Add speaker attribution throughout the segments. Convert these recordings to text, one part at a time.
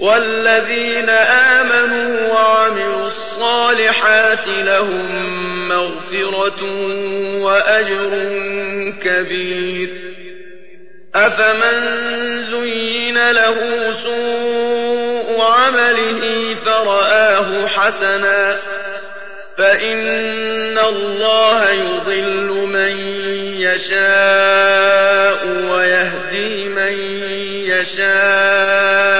Speaker 1: والذين آمنوا وعملوا الصالحات لهم مغفرة وأجر كبير. أفمن زين له سوء عمله فرآه حسنا. فإن الله يضل من يشاء ويهدي من يشاء.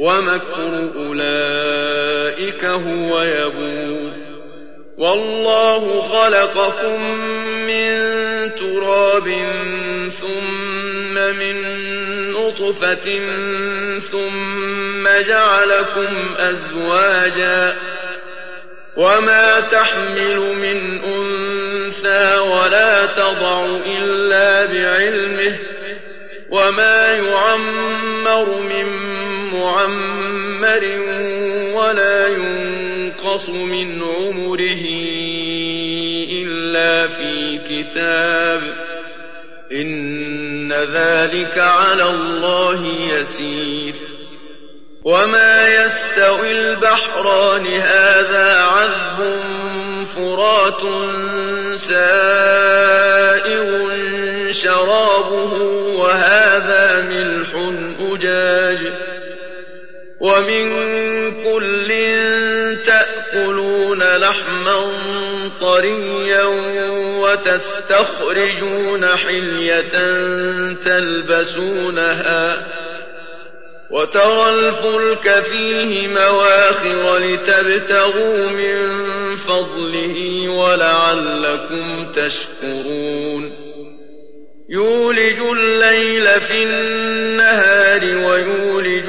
Speaker 1: ومكر أولئك هو يبور. والله خلقكم من تراب ثم من نطفة ثم جعلكم أزواجا. وما تحمل من أنثى ولا تضع إلا بعلمه. وما يعمر من معمر ولا ينقص من عمره إلا في كتاب إن ذلك على الله يسير وما يستوي البحران هذا عذب فرات سائغ شرابه وهذا ملح أجاج ومن كل تأكلون لحما طريا وتستخرجون حلية تلبسونها وترى الفلك فيه مواخر لتبتغوا من فضله ولعلكم تشكرون يولج الليل في النهار ويولج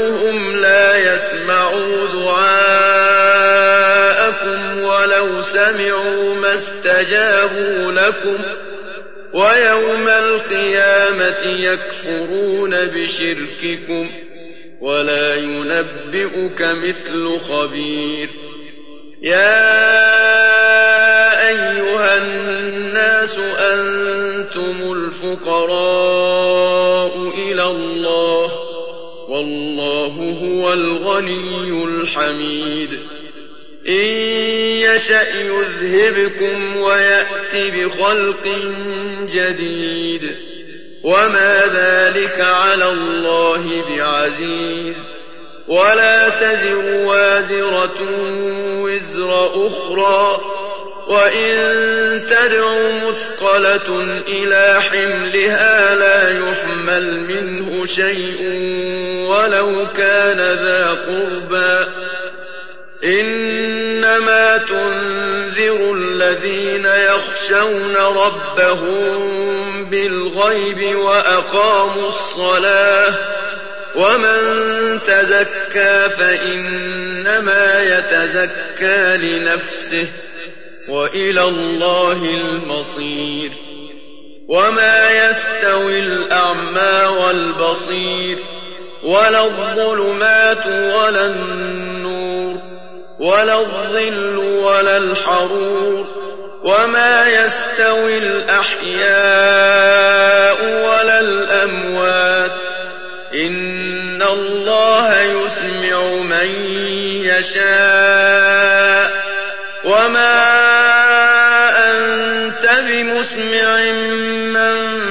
Speaker 1: لا يسمعوا دعاءكم ولو سمعوا ما استجابوا لكم ويوم القيامة يكفرون بشرككم ولا ينبئك مثل خبير. يا أيها الناس أنتم الفقراء إلى الله هو الغني الحميد. إن يشأ يذهبكم ويأت بخلق جديد. وما ذلك على الله بعزيز. ولا تزر وازرة وزر أخرى. وإن تدع مثقلة إلى حملها لا يحمل شيء ولو كان ذا قربى. إنما تنذر الذين يخشون ربهم بالغيب وأقاموا الصلاة. ومن تزكى فإنما يتزكى لنفسه وإلى الله المصير. وما يستوي الأعمى والبصير ولا الظلمات ولا النور ولا الظل ولا الحرور وما يستوي الأحياء ولا الأموات. إن الله يسمع من يشاء. وما أنت بمسمع من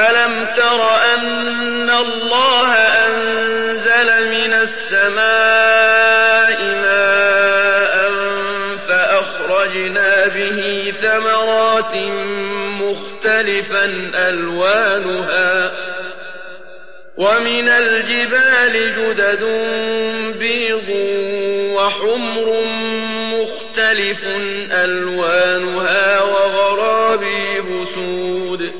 Speaker 1: ألم تر أن الله أنزل من السماء ماء فأخرجنا به ثمرات مختلفا ألوانها ومن الجبال جدد بيض وحمر مختلف ألوانها وغرابيب سود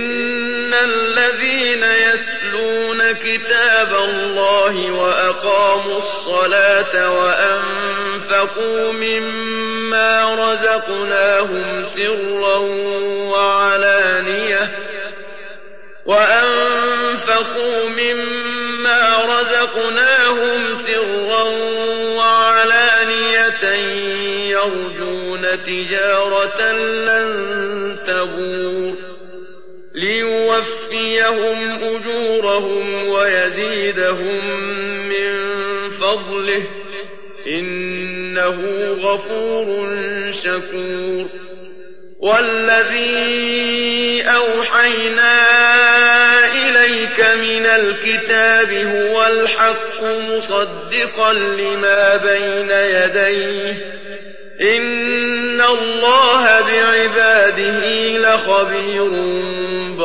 Speaker 1: الله وأقاموا الصلاة وأنفقوا مما رزقناهم سرا وعلانية وأنفقوا مما رزقناهم سرا وعلانية يرجون تجارة لن تبور ليوفيهم أجورهم ويزيدهم من فضله إنه غفور شكور. والذي أوحينا إليك من الكتاب هو الحق مصدقا لما بين يديه إن الله بعباده لخبير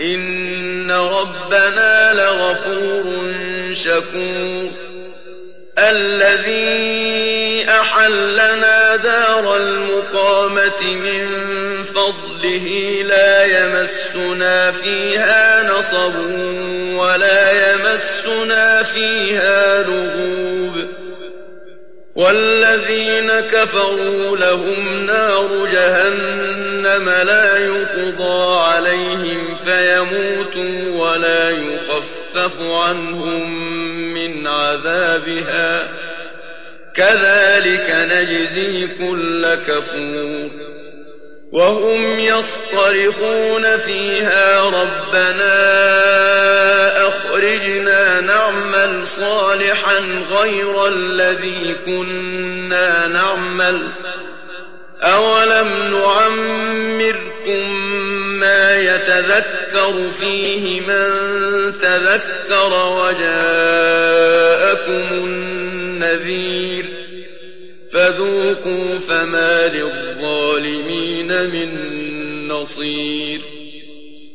Speaker 1: إن ربنا لغفور شكور الذي أحلنا دار المقامة من فضله لا يمسنا فيها نصب ولا يمسنا فيها لغوب والذين كفروا لهم نار جهنم لا يقضى عليهم فيموتوا ولا يخفف عنهم من عذابها. كذلك نجزي كل كفور. وهم يصطرخون فيها ربنا أخرجنا نعمل صالحا غير الذي كنا نعمل. أولم نعمركم ما يتذكر فيه من تذكر وجاءكم النذير فذوقوا فما للظالمين من نصير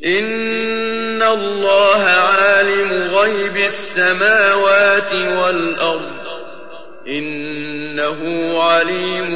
Speaker 1: إن الله عالم غيب السماوات والأرض إنه عليم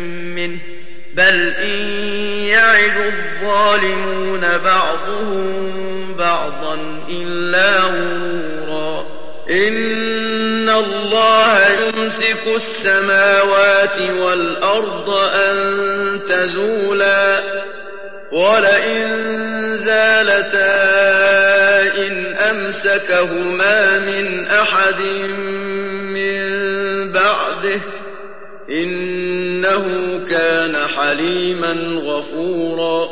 Speaker 2: بل إن يعد الظالمون بعضهم بعضا إلا غرورا
Speaker 1: إن الله يمسك السماوات والأرض أن تزولا ولئن زالتا إن أمسكهما من أحد من بعده كان حليما غفورا.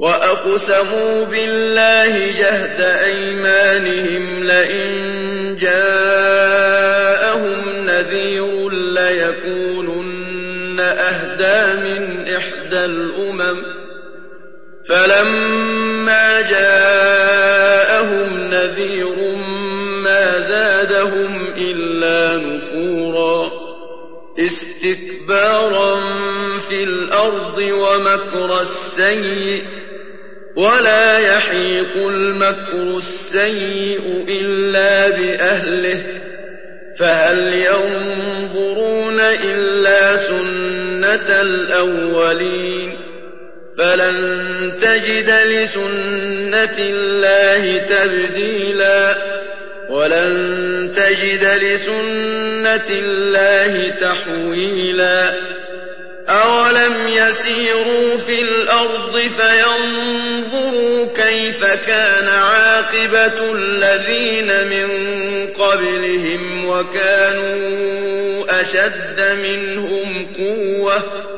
Speaker 1: وأقسموا بالله جهد أيمانهم لئن جاءهم نذير ليكونن أهدى من إحدى الأمم. فلما جاءهم نذير ما زادهم استكبارا في الأرض ومكر السيئ ولا يحيق المكر السيء إلا بأهله. فهل ينظرون إلا سنة الأولين؟ فلن تجد لسنة الله تبديلا. ولن تجد لسنة الله تحويلا. أولم يسيروا في الأرض فينظروا كيف كان عاقبة الذين من قبلهم وكانوا أشد منهم قوةً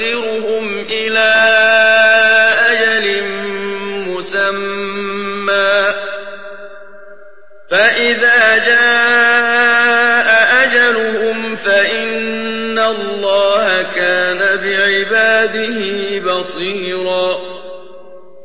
Speaker 1: يؤخرهم إلى أجل مسمى. فإذا جاء أجلهم فإن الله كان بعباده بصيراً.